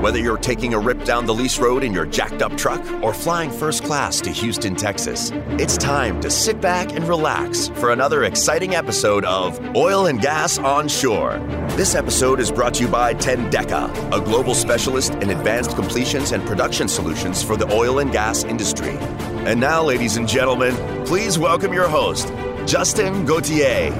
Whether you're taking a rip down the lease road in your jacked up truck or flying first class to Houston, Texas, it's time to sit back and relax for another exciting episode of Oil and Gas on Shore. This episode is brought to you by Tendeka, a global specialist in advanced completions and production solutions for the oil and gas industry. And now, ladies and gentlemen, please welcome your host, Justin Gauthier.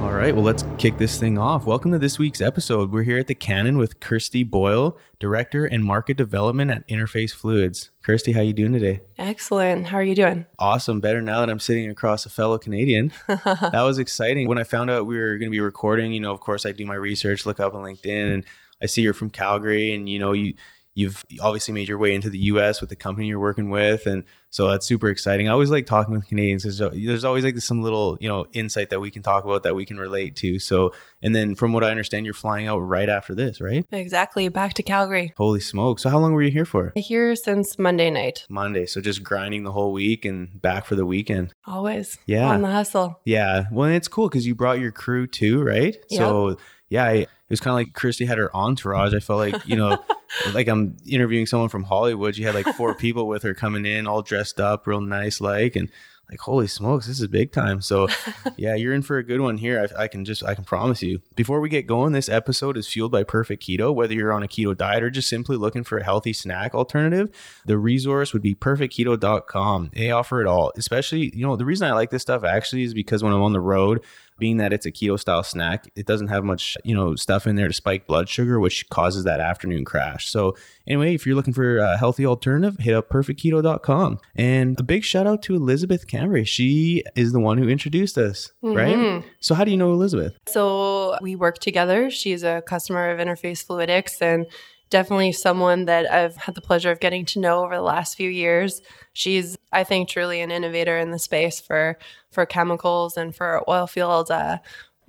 All right, well, let's kick this thing off. Welcome to this week's episode. We're here at the Cannon with Kirsty Boyle, Director and Market Development at Interface Fluids. Kirsty, how you doing today? Excellent. How are you doing? Awesome. Better now that I'm sitting across a fellow Canadian. that was exciting. When I found out we were going to be recording, you know, of course, I do my research, look up on LinkedIn, and I see you're from Calgary, and you know, you you've obviously made your way into the US with the company you're working with. And so that's super exciting. I always like talking with Canadians because there's always like some little, you know, insight that we can talk about that we can relate to. So, and then from what I understand, you're flying out right after this, right? Exactly. Back to Calgary. Holy smoke. So how long were you here for? Here since Monday night. Monday. So just grinding the whole week and back for the weekend. Always. Yeah. On the hustle. Yeah. Well, it's cool because you brought your crew too, right? Yep. So yeah, I, it was kind of like Kirsty had her entourage. I felt like, you know, like I'm interviewing someone from Hollywood. She had like four people with her coming in, all dressed up, real nice, like, and like, holy smokes, this is big time. So, yeah, you're in for a good one here. I, I, can just, I can promise you. Before we get going, this episode is fueled by Perfect Keto. Whether you're on a keto diet or just simply looking for a healthy snack alternative, the resource would be perfectketo.com. They offer it all. Especially, you know, the reason I like this stuff actually is because when I'm on the road, being that it's a keto style snack, it doesn't have much, you know, stuff in there to spike blood sugar, which causes that afternoon crash. So, anyway, if you're looking for a healthy alternative, hit up perfectketo.com. And a big shout out to Elizabeth Cambry. She is the one who introduced us, right? Mm-hmm. So, how do you know Elizabeth? So we work together. She's a customer of Interface Fluidics and definitely someone that I've had the pleasure of getting to know over the last few years. She's, I think, truly an innovator in the space for for chemicals and for oil field uh,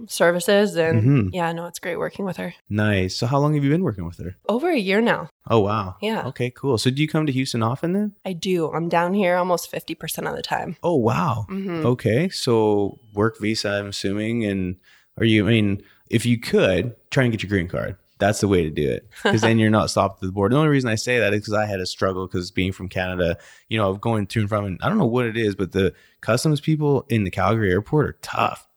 services. And Mhm. yeah, no, it's great working with her. Nice. So, how long have you been working with her? Over a year now. Oh, wow. Yeah. Okay, cool. So, do you come to Houston often then? I do. I'm down here almost 50% of the time. Oh, wow. Mhm. Okay. So, work visa, I'm assuming. And are you, I mean, if you could, try and get your green card. That's the way to do it because then you're not stopped at the border. The only reason I say that is because I had a struggle because being from Canada, you know, going to and from, and I don't know what it is, but the customs people in the Calgary airport are tough.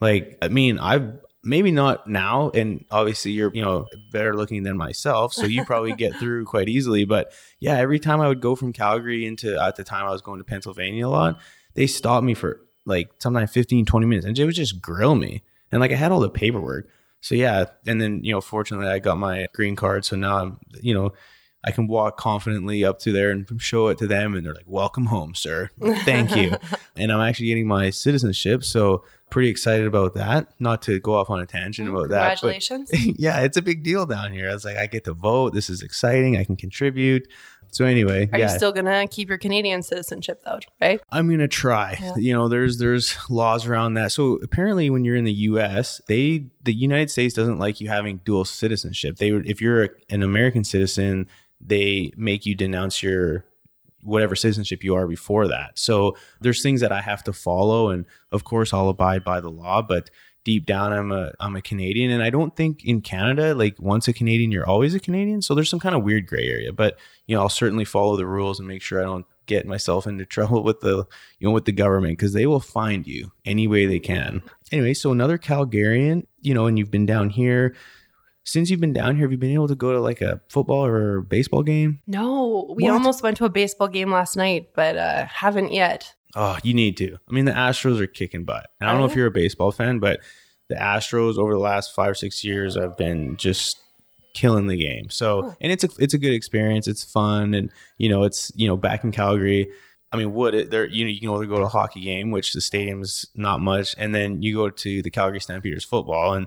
Like, I mean, I've maybe not now, and obviously you're, you know, better looking than myself, so you probably get through quite easily. But yeah, every time I would go from Calgary into at the time I was going to Pennsylvania a lot, they stopped me for like sometimes 15, 20 minutes, and it would just grill me. And like I had all the paperwork. So yeah, and then you know, fortunately, I got my green card, so now I'm, you know, I can walk confidently up to there and show it to them, and they're like, "Welcome home, sir. Thank you." and I'm actually getting my citizenship, so pretty excited about that. Not to go off on a tangent mm, about that, but Congratulations. yeah, it's a big deal down here. I was like, I get to vote. This is exciting. I can contribute. So anyway, Are yeah, you still gonna keep your Canadian citizenship though, right? I'm gonna try. Yeah. You know, there's there's laws around that. So apparently, when you're in the U.S., they the United States doesn't like you having dual citizenship. They would if you're a, an American citizen, they make you denounce your whatever citizenship you are before that. So there's things that I have to follow, and of course I'll abide by the law, but deep down I'm a I'm a Canadian and I don't think in Canada like once a Canadian you're always a Canadian so there's some kind of weird gray area but you know I'll certainly follow the rules and make sure I don't get myself into trouble with the you know with the government because they will find you any way they can anyway so another Calgarian you know and you've been down here since you've been down here have you been able to go to like a football or baseball game No, we What? almost went to a baseball game last night, but uh, haven't yet. Oh, you need to. I mean, the Astros are kicking butt. And I don't know if oh. you're a baseball fan, but the Astros over the last five or six years have been just killing the game. So, and it's a it's a good experience. It's fun, and you know, it's you know back in Calgary. I mean, would it there? You know, you can only go to a hockey game, which the stadium's not much, and then you go to the Calgary Stampeders football, and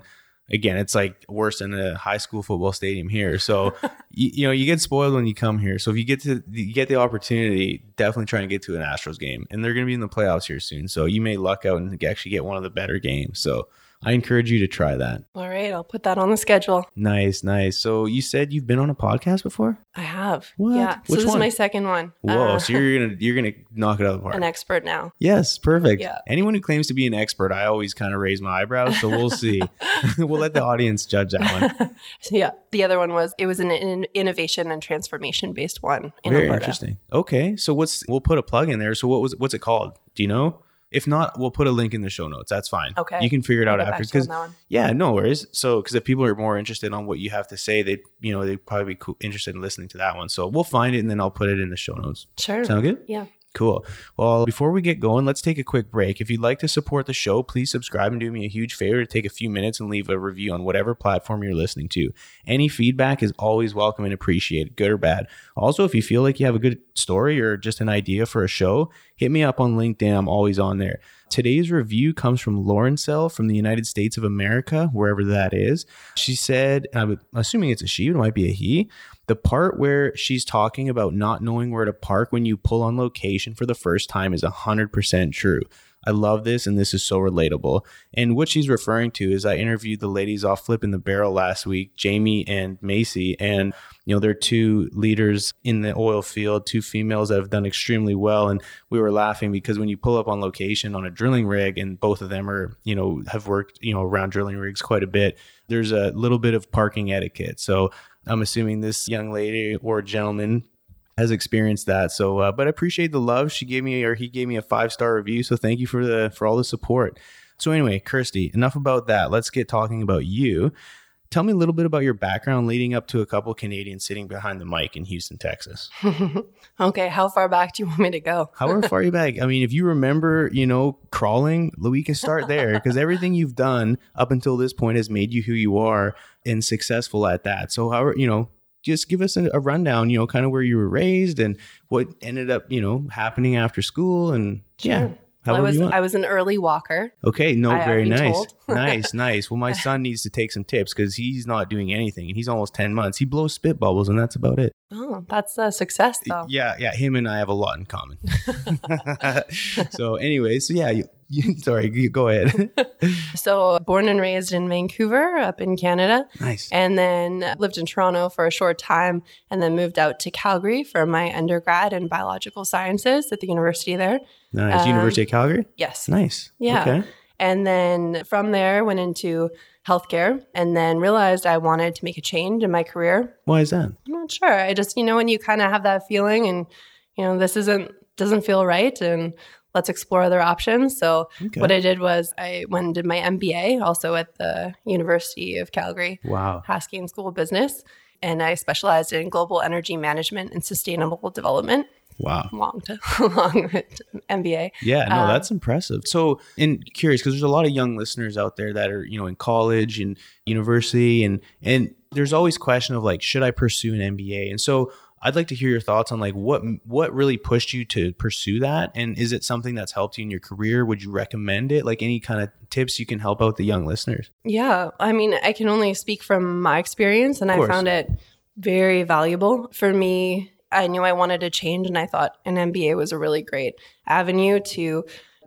again, it's like worse than a high school football stadium here. So, you, you know, you get spoiled when you come here. So if you get to you get the opportunity, definitely try and get to an Astros game, and they're going to be in the playoffs here soon. So you may luck out and actually get one of the better games. So I encourage you to try that. All right, I'll put that on the schedule. Nice, nice. So you said you've been on a podcast before? I have. What? Yeah. So Which this one? is my second one. Whoa! Uh, so you're gonna you're gonna knock it out of the park. an expert now. Yes, perfect. Yeah. Anyone who claims to be an expert, I always kind of raise my eyebrows. So we'll see. we'll let the audience judge that one. Yeah. The other one was it was an in- innovation and transformation based one in Very Alberta. interesting. Okay, so what's we'll put a plug in there. So what was what's it called? Do you know? If not, we'll put a link in the show notes. That's fine. Okay. you can figure it I'll out after. on Because yeah, no worries. So because if people are more interested on what you have to say, they you know they'd probably be cool, interested in listening to that one. So we'll find it and then I'll put it in the show notes. Sure. Sound good? Yeah. Cool. Well, before we get going, let's take a quick break. If you'd like to support the show, please subscribe and do me a huge favor to take a few minutes and leave a review on whatever platform you're listening to. Any feedback is always welcome and appreciated, good or bad. Also, if you feel like you have a good story or just an idea for a show, hit me up on LinkedIn. I'm always on there. Today's review comes from Lauren Sell from the United States of America, wherever that is. She said, I'm assuming it's a she, it might be a he. The part where she's talking about not knowing where to park when you pull on location for the first time is 100% true. I love this and this is so relatable. And what she's referring to is I interviewed the ladies off Flipping the Barrel last week, Jamie and Macy, and you know, they're two leaders in the oil field, two females that have done extremely well. And we were laughing because when you pull up on location on a drilling rig and both of them are, you know, have worked, you know, around drilling rigs quite a bit, there's a little bit of parking etiquette. So I'm assuming this young lady or gentleman has experienced that. So, uh, but I appreciate the love she gave me, or he gave me a five star review. So thank you for the for all the support. So anyway, Kirsty, enough about that. Let's get talking about you. Tell me a little bit about your background leading up to a couple Canadians sitting behind the mic in Houston, Texas. Okay. How far back do you want me to go? However far you back, I mean, if you remember, you know, crawling, we can start there because everything you've done up until this point has made you who you are and successful at that. So, however, you know, just give us a, a rundown, you know, kind of where you were raised and what ended up, you know, happening after school and yeah. Well, I was. I was an early walker. Okay, no, I- very nice. nice, nice. Well, my son needs to take some tips because he's not doing anything and he's almost 10 months. He blows spit bubbles and that's about it. Oh, that's a success though. Yeah, yeah. Him and I have a lot in common. so, anyway, so yeah, sorry, you go ahead. So, born and raised in Vancouver, up in Canada, nice. and then lived in Toronto for a short time, and then moved out to Calgary for my undergrad in biological sciences at the university there. Nice. um, University of Calgary? Yes. Nice. Yeah. Okay. And then from there, went into healthcare and then realized I wanted to make a change in my career. Why is that? I'm not sure. I just, you know, when you kind of have that feeling and, you know, this isn't, doesn't feel right and let's explore other options. So Okay. what I did was I went and did my MBA also at the University of Calgary, Wow. Haskayne School of Business. And I specialized in global energy management and sustainable development. Wow. Long to long MBA. Yeah, no, Um, that's impressive. So, and curious because there's a lot of young listeners out there that are, you know, in college and university, and and there's always question of like, should I pursue an MBA? And so, I'd like to hear your thoughts on like what what really pushed you to pursue that, and is it something that's helped you in your career? Would you recommend it? Like any kind of tips you can help out the young listeners? Yeah, I mean, I can only speak from my experience, and I found it very valuable for me. I knew I wanted to change, and I thought an MBA was a really great avenue to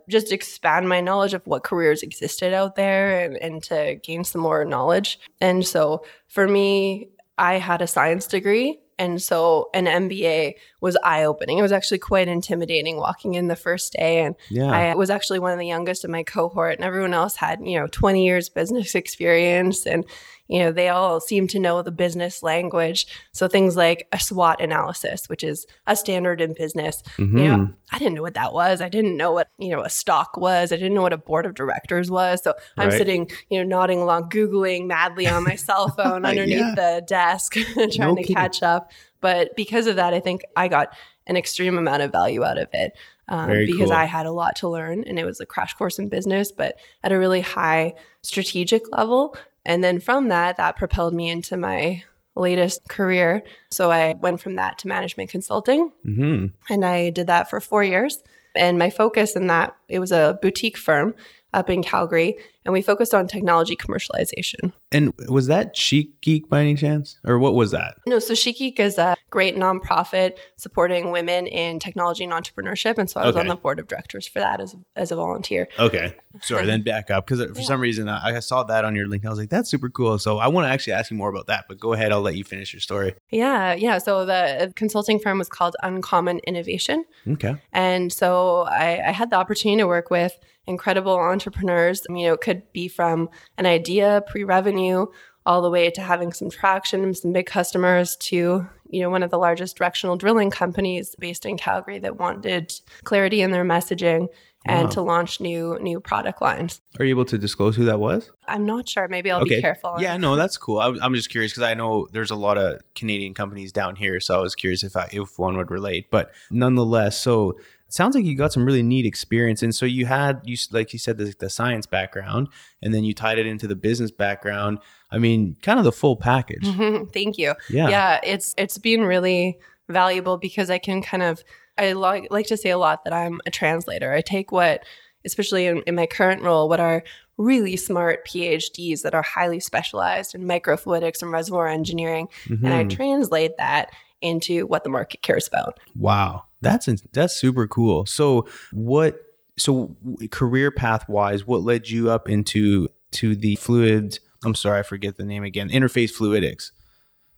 just expand my knowledge of what careers existed out there and, and to gain some more knowledge. And so for me, I had a science degree. And so an MBA was eye opening. It was actually quite intimidating walking in the first day. And Yeah. I was actually one of the youngest in my cohort, and everyone else had, you know, 20 years business experience. And, you know, they all seemed to know the business language. So things like a SWOT analysis, which is a standard in business. Mm-hmm. You know. I didn't know what that was. I didn't know what, you know, a stock was. I didn't know what a board of directors was. So I'm Right. sitting, you know, nodding along, Googling madly on my cell phone underneath Yeah. the desk, trying No to kidding. catch up. But because of that, I think I got an extreme amount of value out of it um, because cool. I had a lot to learn and it was a crash course in business, but at a really high strategic level. And then from that, that propelled me into my latest career. So I went from that to management consulting Mhm. and I did that for four years. And my focus in that, it was a boutique firm up in Calgary. And we focused on technology commercialization. And was that Chic Geek by any chance? Or what was that? No, so Chic Geek is a great nonprofit supporting women in technology and entrepreneurship. And so I was Okay. on the board of directors for that as, as a volunteer. Okay. Sorry, um, then back up because for some reason I, I saw that on your link. I was like, that's super cool. So I want to actually ask you more about that, but go ahead. I'll let you finish your story. Yeah, yeah. So the consulting firm was called Uncommon Innovation. Okay. And so I, I had the opportunity to work with incredible entrepreneurs. You know, it could be from an idea, pre revenue, all the way to having some traction and some big customers to, you know, one of the largest directional drilling companies based in Calgary that wanted clarity in their messaging and Wow. to launch new new product lines. Are you able to disclose who that was? I'm not sure. Maybe I'll be careful. Yeah, no, that's cool. I, I'm just curious because I know there's a lot of Canadian companies down here, so I was curious if I, if one would relate. But nonetheless, so it sounds like you got some really neat experience, and so you had you like you said the, the science background, and then you tied it into the business background. I mean, kind of the full package. Thank you. Yeah. yeah it's it's been really valuable because i can kind of i like, like to say a lot that i'm a translator i take what especially in, in my current role what are really smart phds that are highly specialized in microfluidics and reservoir engineering and i Mhm. translate that into what the market cares about Wow, that's that's super cool. So what? So career path wise, what led you up into to the fluid? I'm sorry, I forget the name again. Interface fluidics.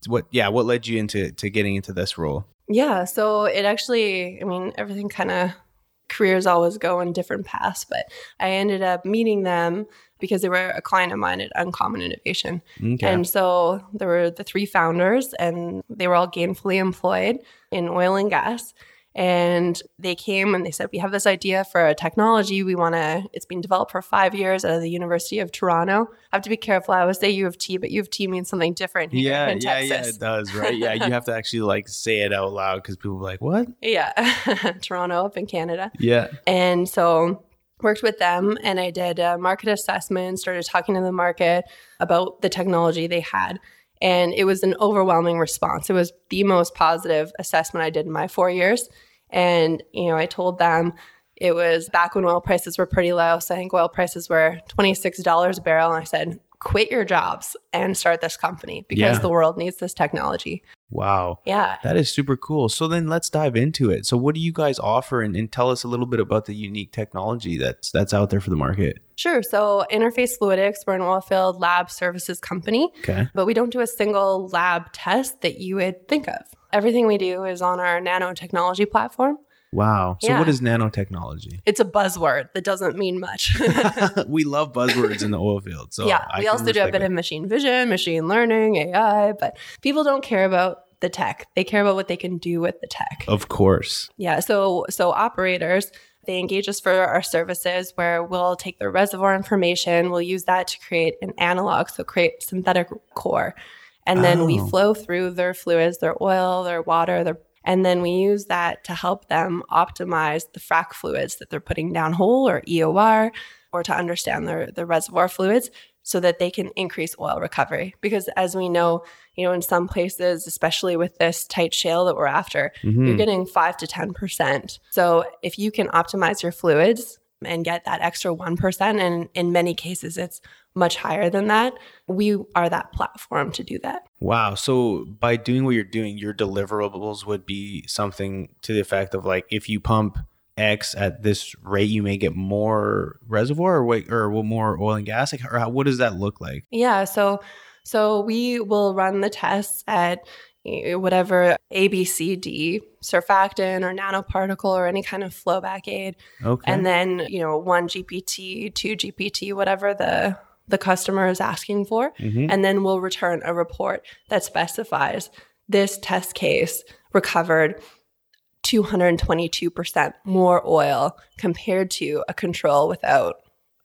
What? Yeah, what led you into to getting into this role? Yeah, so it actually, I mean, everything kind of careers always go in different paths, but I ended up meeting them because they were a client of mine at Uncommon Innovation. Okay. And so there were the three founders, and they were all gainfully employed in oil and gas. And they came and they said, We have this idea for a technology. We want to, it's been developed for five years at the University of Toronto. I have to be careful. I would say U of T, but U of T means something different here yeah, in yeah, Texas. yeah, it does, right? Yeah, you have to actually like say it out loud because people are like, "What?" Yeah, Toronto up in Canada. Yeah. And so worked with them and I did a market assessment, started talking to the market about the technology they had. And it was an overwhelming response. It was the most positive assessment I did in my four years. And, you know, I told them it was back when oil prices were pretty low. So I think oil prices were $26 a barrel. And I said, quit your jobs and start this company because Yeah. the world needs this technology. Wow. Yeah. That is super cool. So then let's dive into it. So what do you guys offer and, and tell us a little bit about the unique technology that's that's out there for the market? Sure. So Interface Fluidics, we're an oil field lab services company. Okay. but we don't do a single lab test that you would think of. Everything we do is on our nanotechnology platform. Wow. So Yeah. what is nanotechnology? It's a buzzword that doesn't mean much. we love buzzwords in the oil field. So yeah, I we also do a bit that. of machine vision, machine learning, AI, but people don't care about the tech. They care about what they can do with the tech. Of course. Yeah, so so operators they engage us for our services where we'll take their reservoir information, we'll use that to create an analog, so create synthetic core. And then we Oh. flow through their fluids, their oil, their water, their and then we use that to help them optimize the frac fluids that they're putting down hole or EOR or to understand their, their reservoir fluids so that they can increase oil recovery. Because as we know, you know, in some places, especially with this tight shale that we're after, Mhm. you're getting five to 10%. So if you can optimize your fluids and get that extra 1%, and in many cases it's much higher than that, we are that platform to do that. Wow. So by doing what you're doing, your deliverables would be something to the effect of like if you pump X at this rate, you may get more reservoir or wait, or more oil and gas. Like, or how, what does that look like? Yeah, so so we will run the tests at whatever ABCD surfactant or nanoparticle or any kind of flowback aid Okay. and then you know one gpt two gpt whatever the the customer is asking for Mhm. and then we'll return a report that specifies this test case recovered 222% more oil compared to a control without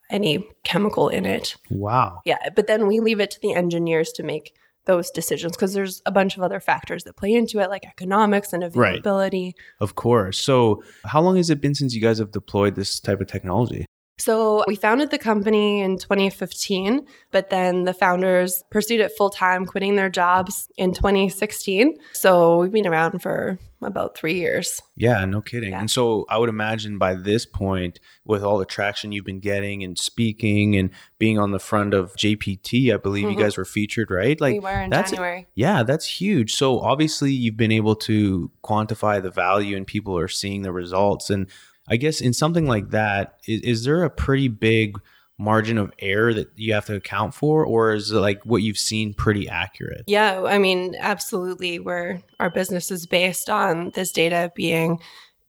any chemical in it wow. yeah but then we leave it to the engineers to make those decisions because there's a bunch of other factors that play into it like economics and Right. availability Of course. So how long has it been since you guys have deployed this type of technology? So we founded the company in 2015, but then the founders pursued it full time, quitting their jobs in 2016. So we've been around for about three years. Yeah, no kidding. Yeah. And so I would imagine by this point, with all the traction you've been getting and speaking and being on the front of JPT, I believe you Mhm. guys were featured, right? Like we were in that's January. yeah, that's huge. So obviously you've been able to quantify the value and people are seeing the results. And I guess in something like that, is, is there a pretty big margin of error that you have to account for, or is it like what you've seen pretty accurate? Yeah, I mean, absolutely. We're our business is based on this data being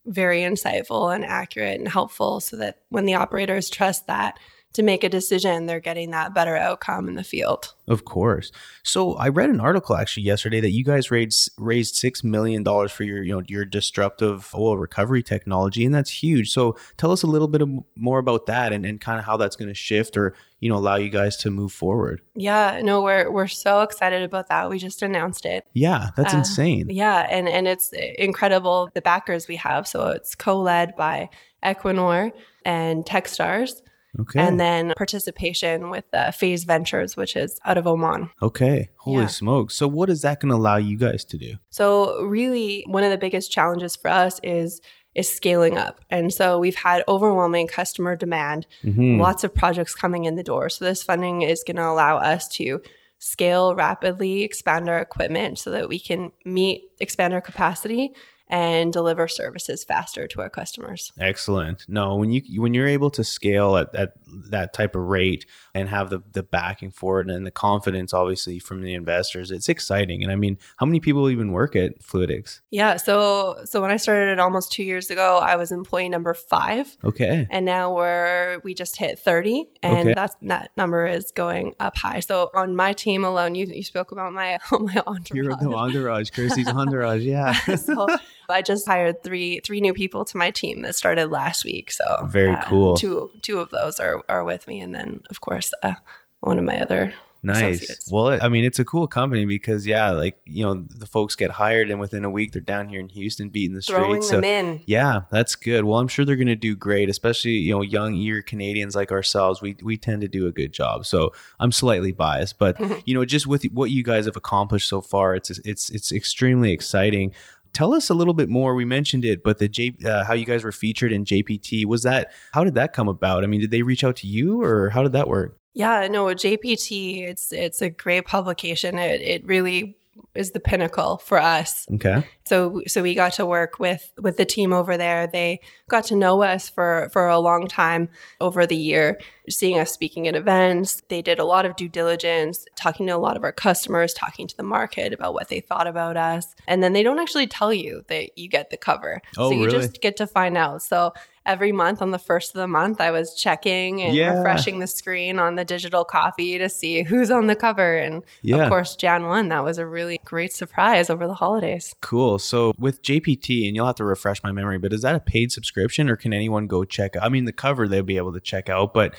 very insightful and accurate and helpful, so that when the operators trust that to make a decision, they're getting that better outcome in the field. Of course. So I read an article actually yesterday that you guys raised raised six million dollars for your you know your disruptive oil recovery technology, and that's huge. So tell us a little bit more about that and, and kind of how that's going to shift or you know allow you guys to move forward. Yeah, no, we're we're so excited about that. We just announced it. Yeah, that's Uh, insane. Yeah, and and it's incredible the backers we have. So it's co-led by Equinor and TechStars, Okay. and then participation with uh, Phaze Ventures, which is out of Oman. okay. Holy Yeah. smokes. So what is that going to allow you guys to do? So really, one of the biggest challenges for us is is scaling up, and so we've had overwhelming customer demand, Mhm. lots of projects coming in the door. So this funding is going to allow us to scale rapidly, expand our equipment so that we can meet, expand our capacity, and deliver services faster to our customers. Excellent. No, when you when you're able to scale at, at that type of rate and have the the backing for it and the confidence, obviously from the investors, it's exciting. And I mean, how many people even work at Fluidics? Yeah. So so when I started it almost two years ago, I was employee number five. Okay. and now we're we just hit 30 and Okay. that's that number is going up high so on my team alone you, you spoke about my my entourage You're the entourage, Kirsty's entourage. Yeah. so i just hired three three new people to my team that started last week so uh, Very cool. two two of those are are with me and then of course uh, one of my other Nice. associates. Well, I mean, it's a cool company because yeah, like you know, the folks get hired and within a week they're down here in Houston beating the throwing streets. So them in Yeah, that's good. Well, I'm sure they're going to do great, especially you know young ear Canadians like ourselves. We we tend to do a good job. So I'm slightly biased, but you know, just with what you guys have accomplished so far, it's it's it's extremely exciting. Tell us a little bit more. We mentioned it, but the J, uh, how you guys were featured in JPT was that? How did that come about? I mean, did they reach out to you, or how did that work? Yeah, no, JPT, it's it's a great publication. It it really is the pinnacle for us. Okay, So so we got to work with with the team over there. They got to know us for for a long time over the year, seeing us speaking at events. They did a lot of due diligence, talking to a lot of our customers, talking to the market about what they thought about us. And then they don't actually tell you that you get the cover. Oh, so you really? just get to find out. So every month on the first of the month, I was checking and Yeah. refreshing the screen on the digital copy to see who's on the cover. And Yeah. of course, Jan 1, that was a really great surprise over the holidays. cool. So with JPT, and you'll have to refresh my memory, but is that a paid subscription, or can anyone go check? I mean, the cover they'll be able to check out, but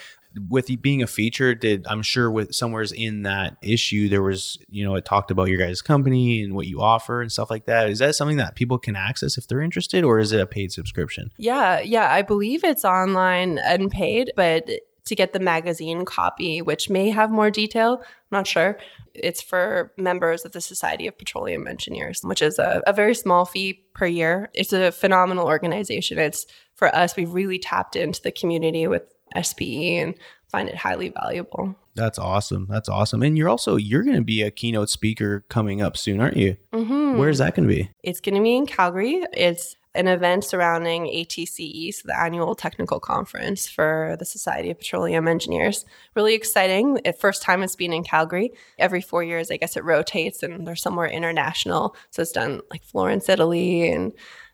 with being a feature, did I'm sure with somewhere's in that issue there was you know it talked about your guys' company and what you offer and stuff like that. Is that something that people can access if they're interested, or is it a paid subscription? Yeah, yeah, I believe it's online and paid, but to get the magazine copy, which may have more detail, I'm not sure. It's for members of the Society of Petroleum Engineers, which is a, a very small fee per year. It's a phenomenal organization. It's for us, we've really tapped into the community with SPE and find it highly valuable. That's awesome. That's awesome. And you're also you're going to be a keynote speaker coming up soon, aren't you? Mm-hmm. Where's that going to be? It's going to be in Calgary. It's an event surrounding ATCE, so the annual technical conference for the Society of Petroleum Engineers. Really exciting. First time it's been in Calgary. Every four years, I guess it rotates and they're somewhere international. So it's done like Florence, Italy. And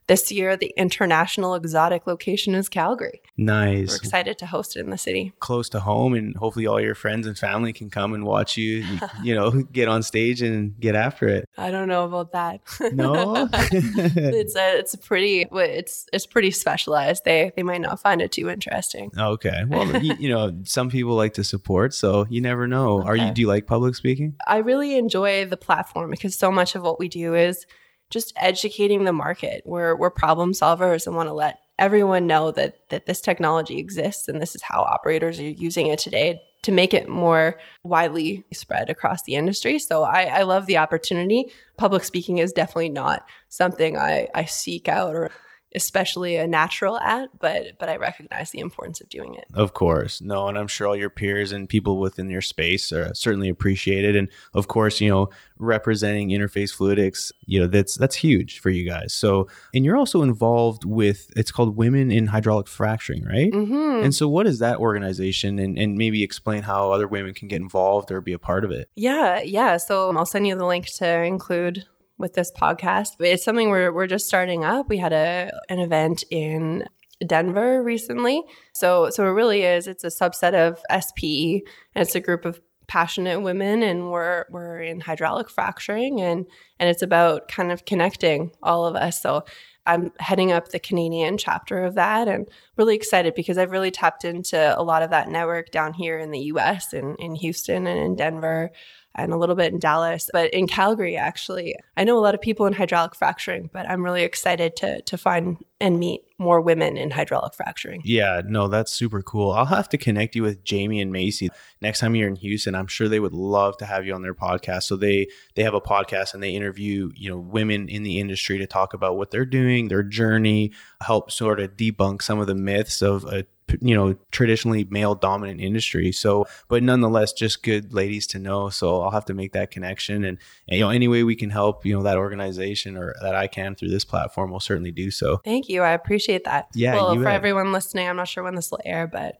this year, the international exotic location is Calgary. Nice. We're excited to host it in the city. Close to home, and hopefully all your friends and family can come and watch you. You, know, get on stage and get after it. I don't know about that. No. it's a it's a pretty it's it's pretty specialized. They they might not find it too interesting. okay. Well, you, you know, some people like to support, so you never know. Are you? Do you like public speaking? I really enjoy the platform because so much of what we do is just educating the market. We're we're problem solvers and want to let everyone know that that this technology exists and this is how operators are using it today to make it more widely spread across the industry. So I, I love the opportunity. Public speaking is definitely not something I, I seek out or especially a natural at, but but I recognize the importance of doing it. Of course. No, and I'm sure all your peers and people within your space are certainly appreciated. And of course, you know, representing interface fluidics, you know, that's that's huge for you guys. So and you're also involved with it's called Women in Hydraulic Fracturing, right? Mm-hmm. And so what is that organization and, and maybe explain how other women can get involved or be a part of it? Yeah, yeah. So I'll send you the link to include with this podcast. It's something we're we're just starting up. We had a an event in Denver recently. So so it really is it's a subset of SPE and it's a group of passionate women and we're we're in hydraulic fracturing and and it's about kind of connecting all of us. So I'm heading up the Canadian chapter of that and really excited because I've really tapped into a lot of that network down here in the US and in Houston and in Denver and a little bit in Dallas, but in Calgary, actually. I know a lot of people in hydraulic fracturing, but I'm really excited to, to find and meet more women in hydraulic fracturing. Yeah, no, that's super cool. I'll have to connect you with Jamie and Macy next time you're in Houston. I'm sure they would love to have you on their podcast. So they they have a podcast and they interview, you know, women in the industry to talk about what they're doing, their journey, help sort of debunk some of the myths of a you know traditionally male dominant industry. So but nonetheless just good ladies to know. So i'll have to make that connection. And, and, you know any way we can help you know that organization or that i can through this platform we'll certainly do so. Thank you. I appreciate that. Yeah well for everyone listening i'm not sure when this will air but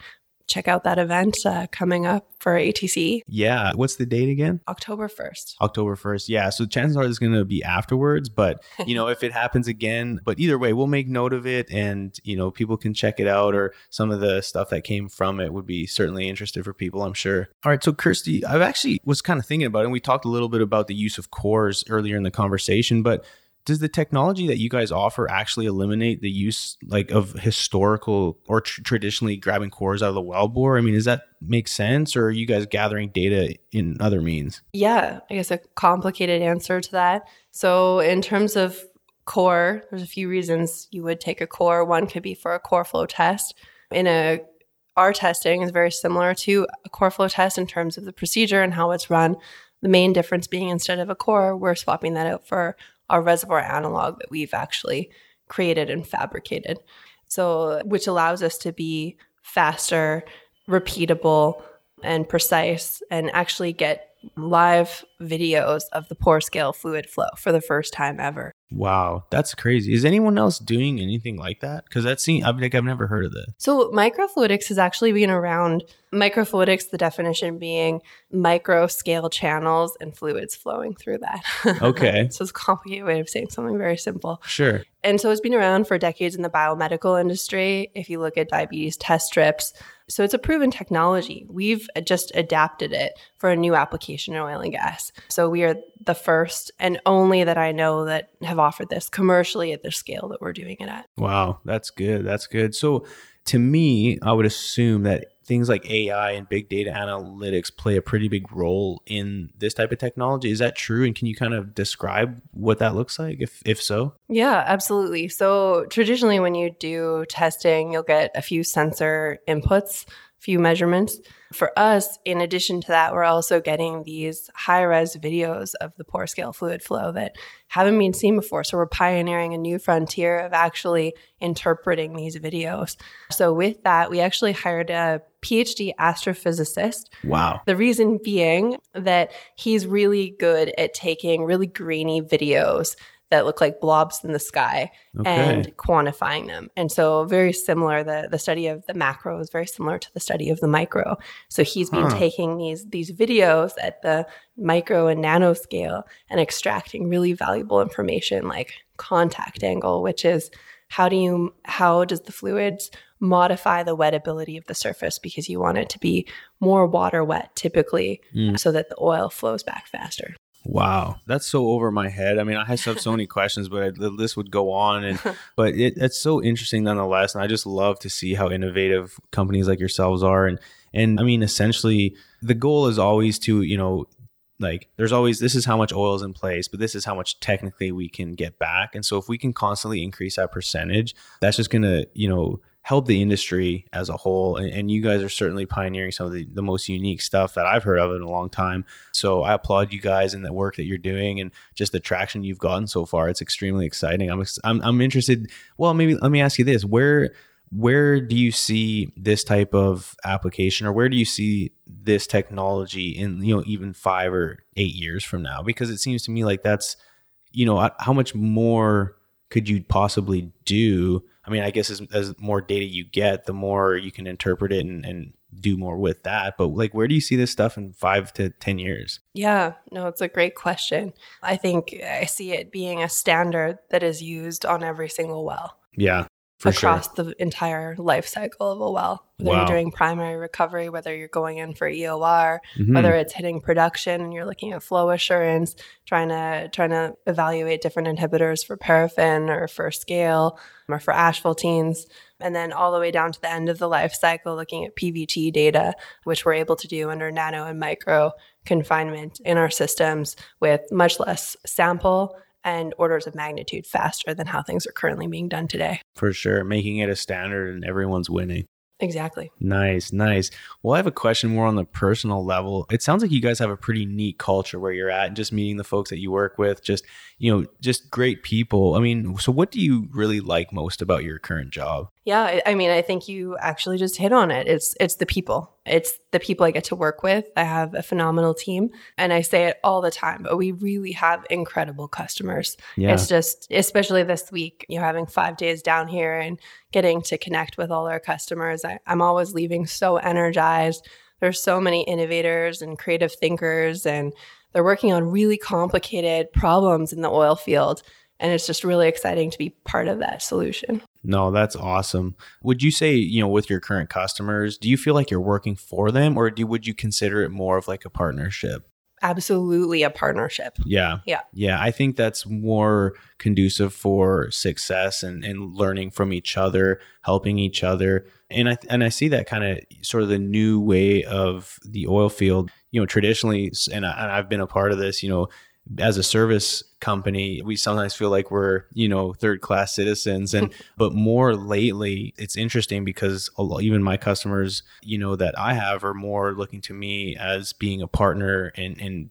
check out that event uh, coming up for ATC. Yeah. What's the date again? October 1st. October 1st. Yeah. So chances are it's going to be afterwards, but you know, if it happens again, but either way, we'll make note of it and, you know, people can check it out or some of the stuff that came from it would be certainly interested for people, I'm sure. All right. So Kirsty, I've actually was kind of thinking about it and we talked a little bit about the use of cores earlier in the conversation, but does the technology that you guys offer actually eliminate the use like of historical or tr- traditionally grabbing cores out of the wellbore? I mean does that make sense or are you guys gathering data in other means? Yeah i guess a complicated answer to that. So in terms of core there's a few reasons you would take a core. One could be for a core flow test. In a our testing is very similar to a core flow test in terms of the procedure and how it's run the main difference being instead of a core we're swapping that out for our reservoir analog that we've actually created and fabricated. So, which allows us to be faster, repeatable, and precise, and actually get live videos of the pore scale fluid flow for the first time ever. Wow, that's crazy. Is anyone else doing anything like that? Because that's seen, I've like I've never heard of that. So microfluidics has actually been around. Microfluidics, the definition being micro scale channels and fluids flowing through that. Okay. so it's a complicated way of saying something very simple. Sure. And so it's been around for decades in the biomedical industry. If you look at diabetes test strips, so it's a proven technology. We've uh, just adapted it for a new application in oil and gas. So we are the first and only that I know that have offered this commercially at the scale that we're doing it at. Wow, that's good. That's good. So to me, I would assume that things like AI and big data analytics play a pretty big role in this type of technology. Is that true? And can you kind of describe what that looks like, if if so? Yeah, absolutely. So traditionally, when you do testing, you'll get a few sensor inputs, few measurements. For us, in addition to that, we're also getting these high res videos of the pore scale fluid flow that haven't been seen before. So we're pioneering a new frontier of actually interpreting these videos. So with that, we actually hired a PhD astrophysicist. Wow. The reason being that he's really good at taking really grainy videos that look like blobs in the sky okay. and quantifying them. And so very similar the the study of the macro is very similar to the study of the micro. So he's been huh. taking these these videos at the micro and nano scale and extracting really valuable information like contact angle, which is how do you how does the fluids modify the wettability of the surface because you want it to be more water wet typically mm. so that the oil flows back faster. Wow, that's so over my head. I mean, I have so many questions, but I, the list would go on, and but it, it's so interesting nonetheless. And I just love to see how innovative companies like yourselves are, and and I mean, essentially, the goal is always to you know like there's always this is how much oil is in place but this is how much technically we can get back and so if we can constantly increase that percentage that's just going to you know help the industry as a whole. And, and, you guys are certainly pioneering some of the, the most unique stuff that I've heard of in a long time. So I applaud you guys and the work that you're doing and just the traction you've gotten so far. It's extremely exciting. I'm, I'm, I'm interested. Well, maybe let me ask you this: where where do you see this type of application or where do you see this technology in you know even five or eight years from now because it seems to me like that's you know how much more could you possibly do i mean i guess as, as more data you get the more you can interpret it and, and do more with that. But like where do you see this stuff in five to ten years? Yeah no it's a great question. I think i see it being a standard that is used on every single well. Yeah for across sure. the entire life cycle of a well. Whether wow. you're doing primary recovery, whether you're going in for EOR, mm-hmm. whether it's hitting production and you're looking at flow assurance, trying to trying to evaluate different inhibitors for paraffin or for scale or for asphaltenes, and then all the way down to the end of the life cycle, looking at PVT data, which we're able to do under nano and micro confinement in our systems with much less sample and orders of magnitude faster than how things are currently being done today. For sure, making it a standard and everyone's winning. Exactly. Nice, nice. Well, I have a question more on the personal level. It sounds like you guys have a pretty neat culture where you're at and just meeting the folks that you work with, just, you know, just great people. I mean, so what do you really like most about your current job? Yeah, I mean, I think you actually just hit on it. It's it's the people. It's the people I get to work with. I have a phenomenal team, and I say it all the time, but we really have incredible customers. Yeah. It's just especially this week, you know, having 5 days down here and getting to connect with all our customers. I, I'm always leaving so energized. There's so many innovators and creative thinkers and they're working on really complicated problems in the oil field and it's just really exciting to be part of that solution. No, that's awesome. Would you say, you know, with your current customers, do you feel like you're working for them or do would you consider it more of like a partnership? Absolutely a partnership. Yeah. Yeah. Yeah. I think that's more conducive for success and, and learning from each other, helping each other. And I and I see that kind of sort of the new way of the oil field. You know, traditionally, and, I, and I've been a part of this. You know, as a service company we sometimes feel like we're you know third class citizens. And but more lately it's interesting because even my customers you know that i have are more looking to me as being a partner and and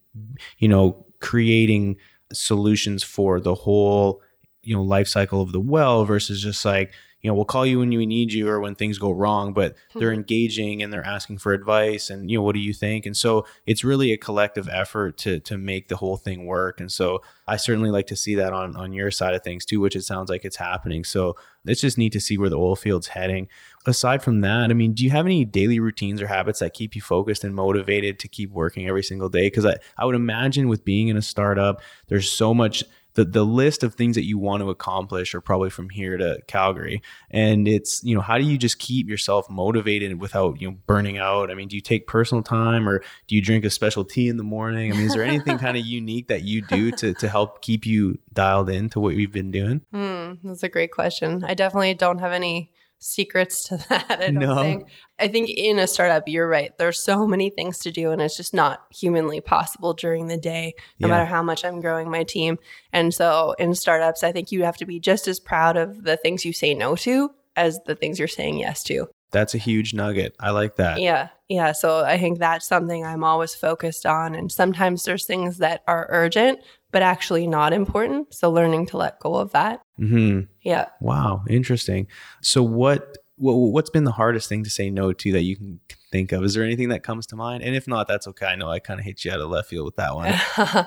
you know creating solutions for the whole you know life cycle of the well versus just like you know, we'll call you when we need you or when things go wrong, but they're hmm. engaging and they're asking for advice and, you know, what do you think? And so it's really a collective effort to, to make the whole thing work. And so I certainly like to see that on, on your side of things too, which it sounds like it's happening. So it's just neat to see where the oil field's heading. Aside from that, I mean, do you have any daily routines or habits that keep you focused and motivated to keep working every single day? Because I, I would imagine with being in a startup, there's so much the the list of things that you want to accomplish are probably from here to Calgary. And it's, you know, how do you just keep yourself motivated without, you know, burning out? I mean, do you take personal time or do you drink a special tea in the morning? I mean, is there anything kind of unique that you do to to help keep you dialed in to what you've been doing? Mm, that's a great question. I definitely don't have any secrets to that. I don't no. think. I think in a startup, you're right. There's so many things to do, and it's just not humanly possible during the day, no yeah. matter how much I'm growing my team. And so in startups, I think you have to be just as proud of the things you say no to as the things you're saying yes to. That's a huge nugget. I like that. Yeah. Yeah. So I think that's something I'm always focused on. And sometimes there's things that are urgent, but actually not important. So learning to let go of that. Mm-hmm. Yeah. Wow. Interesting. So what, what what's been the hardest thing to say no to that you can think of? Is there anything that comes to mind? And if not, that's okay. I know I kind of hit you out of left field with that one.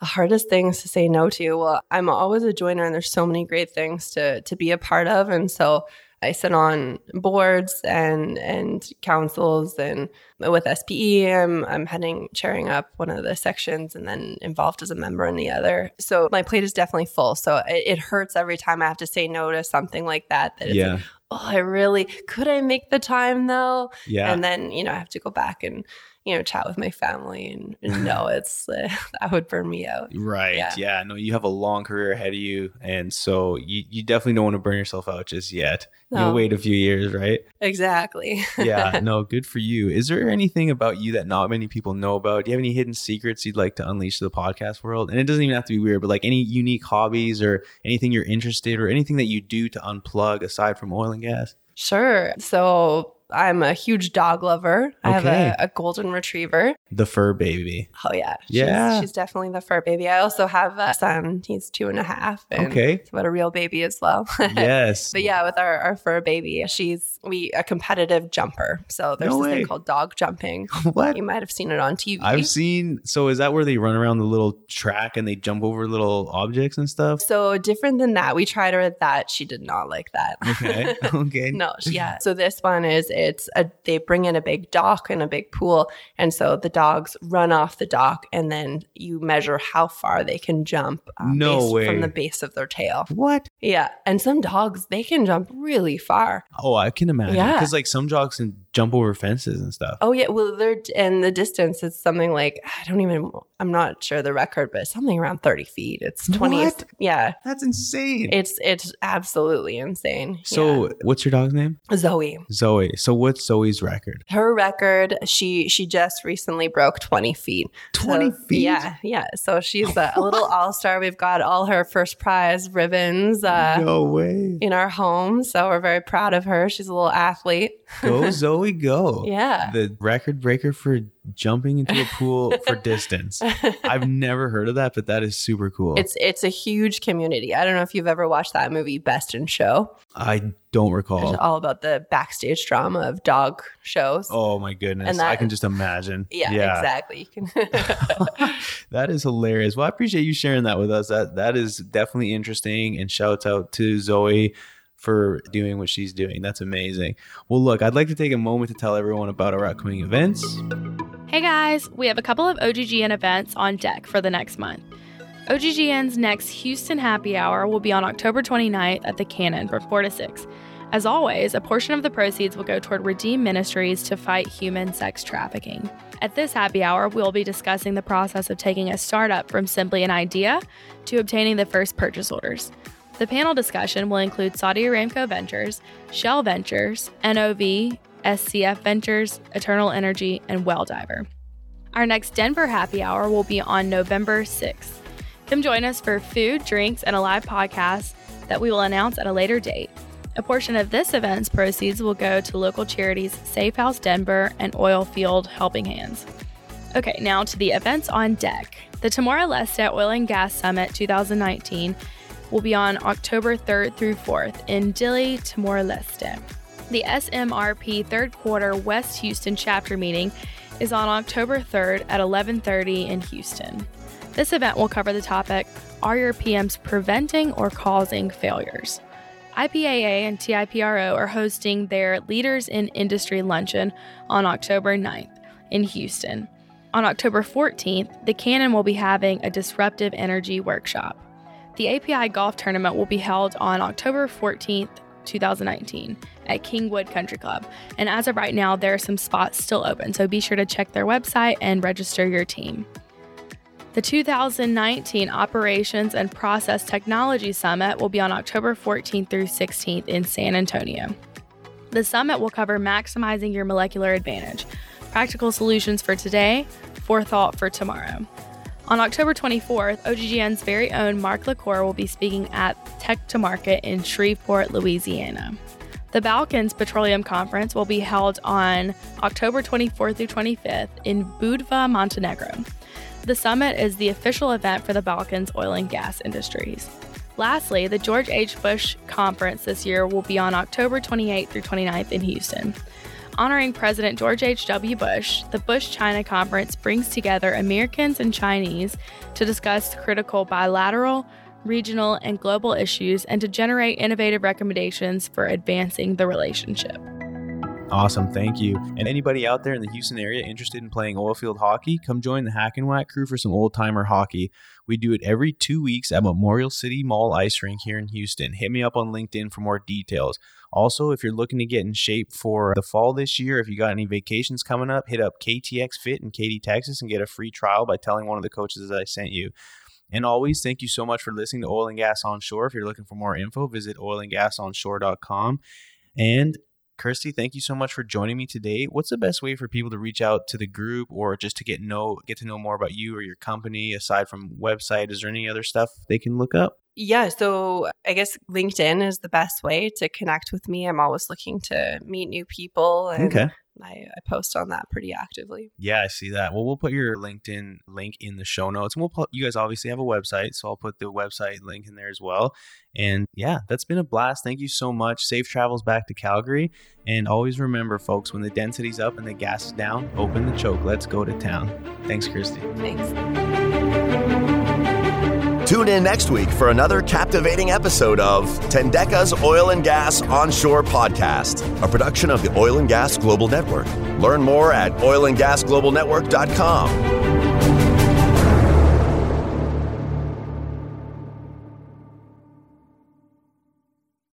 the hardest things to say no to. Well, I'm always a joiner and there's so many great things to to be a part of. And so I sit on boards and and councils and with SPE I'm I'm heading chairing up one of the sections and then involved as a member in the other. So my plate is definitely full. So it, it hurts every time I have to say no to something like that. That yeah. Like, oh, I really could I make the time though? Yeah. And then, you know, I have to go back and you know, chat with my family and, and no, it's uh, that would burn me out. Right. Yeah. Yeah. No, you have a long career ahead of you. And so you, you definitely don't want to burn yourself out just yet. You'll wait a few years, right? Exactly. Yeah. no, good for you. Is there anything about you that not many people know about? Do you have any hidden secrets you'd like to unleash to the podcast world? And it doesn't even have to be weird, but like any unique hobbies or anything you're interested or anything that you do to unplug aside from oil and gas? Sure. So I'm a huge dog lover. I have a, a golden retriever. The fur baby. Oh yeah, Yeah. She's, she's definitely the fur baby. I also have a son. He's two and a half. And Okay. about a real baby as well. Yes. But yeah, with our, our fur baby, she's we a competitive jumper. So there's No this way. thing called dog jumping. what? You might have seen it on TV. I've seen. So is that where they run around the little track and they jump over little objects and stuff? so different than that. We tried her at that. She did not like that. Okay. okay. no, yeah. So this one is it's a they bring in a big dock and a big pool, and so the dogs run off the dock, and then you measure how far they can jump. uh, No based way. From the base of their tail. What? Yeah, and some dogs they can jump really far. Oh, I can imagine. Yeah. Because like some dogs can jump over fences and stuff. Oh yeah, well they're and the distance is something like I don't even I'm not sure the record, but something around thirty feet. It's twenty. What? Yeah, That's insane. it's it's absolutely insane. so what's your dog's name? Zoe, Zoe. So what's Zoe's record? her record she she just recently broke twenty feet. 20 So, feet? Yeah, yeah. So she's a, a little all star. We've got all her first prize ribbons uh, no way. in our home, so we're very proud of her. She's a little athlete. Go Zoe, go. Yeah. The record breaker for jumping into a pool for distance. I've never heard of that, but that is super cool. It's it's a huge community. I don't know if you've ever watched that movie Best in Show. I don't It's recall. all about the backstage drama of dog shows. Oh my goodness. And I can just imagine. yeah, exactly. You can that is hilarious. Well, I appreciate you sharing that with us. That that is definitely interesting. And shouts out to Zoe for doing what she's doing. That's amazing. Well, look, I'd like to take a moment to tell everyone about our upcoming events. Hey guys, we have a couple of OGGN events on deck for the next month. OGGN's next Houston Happy Hour will be on October 29th at the Cannon from 4 to 6. As always, a portion of the proceeds will go toward Redeem Ministries to fight human sex trafficking. At this happy hour, we'll be discussing the process of taking a startup from simply an idea to obtaining the first purchase orders. The panel discussion will include Saudi Aramco Ventures, Shell Ventures, NOV, SCF Ventures, Eternal Energy, and Well Diver. Our next Denver happy hour will be on November 6th. Come join us for food, drinks, and a live podcast that we will announce at a later date. A portion of this event's proceeds will go to local charities Safe House Denver and Oil Field Helping Hands. Okay, now to the events on deck. The Timor Leste Oil and Gas Summit 2019 will be on October 3rd through 4th in Dili, Timor Leste. The SMRP third quarter West Houston chapter meeting is on October 3rd at 11:30 in Houston. This event will cover the topic Are your PMs preventing or causing failures? IPAA and TIPRO are hosting their Leaders in Industry luncheon on October 9th in Houston. On October 14th, the Cannon will be having a disruptive energy workshop. The API golf tournament will be held on October 14th, 2019 at Kingwood Country Club. And as of right now, there are some spots still open, so be sure to check their website and register your team. The 2019 Operations and Process Technology Summit will be on October 14th through 16th in San Antonio. The summit will cover maximizing your molecular advantage, practical solutions for today, forethought for tomorrow. On October 24th, OGGN's very own Mark LaCour will be speaking at Tech to Market in Shreveport, Louisiana. The Balkans Petroleum Conference will be held on October 24th through 25th in Budva, Montenegro. The summit is the official event for the Balkans oil and gas industries. Lastly, the George H. Bush Conference this year will be on October 28th through 29th in Houston. Honoring President George H.W. Bush, the Bush China Conference brings together Americans and Chinese to discuss critical bilateral, regional, and global issues and to generate innovative recommendations for advancing the relationship. Awesome, thank you. And anybody out there in the Houston area interested in playing oilfield hockey, come join the Hack and Whack crew for some old timer hockey. We do it every two weeks at Memorial City Mall Ice Rink here in Houston. Hit me up on LinkedIn for more details. Also, if you're looking to get in shape for the fall this year, if you got any vacations coming up, hit up KTX Fit in Katy, Texas, and get a free trial by telling one of the coaches that I sent you. And always, thank you so much for listening to Oil and Gas Onshore. If you're looking for more info, visit oilandgasonshore.com. And Kirstie, thank you so much for joining me today. What's the best way for people to reach out to the group or just to get know get to know more about you or your company aside from website? Is there any other stuff they can look up? Yeah, so I guess LinkedIn is the best way to connect with me. I'm always looking to meet new people and Okay. I, I post on that pretty actively. Yeah, I see that. Well, we'll put your LinkedIn link in the show notes, and we'll put. You guys obviously have a website, so I'll put the website link in there as well. And yeah, that's been a blast. Thank you so much. Safe travels back to Calgary, and always remember, folks, when the density's up and the gas is down, open the choke. Let's go to town. Thanks, Kirstie. Thanks. Tune in next week for another captivating episode of Tendeka's Oil and Gas Onshore Podcast, a production of the Oil and Gas Global Network. Learn more at oilandgasglobalnetwork.com.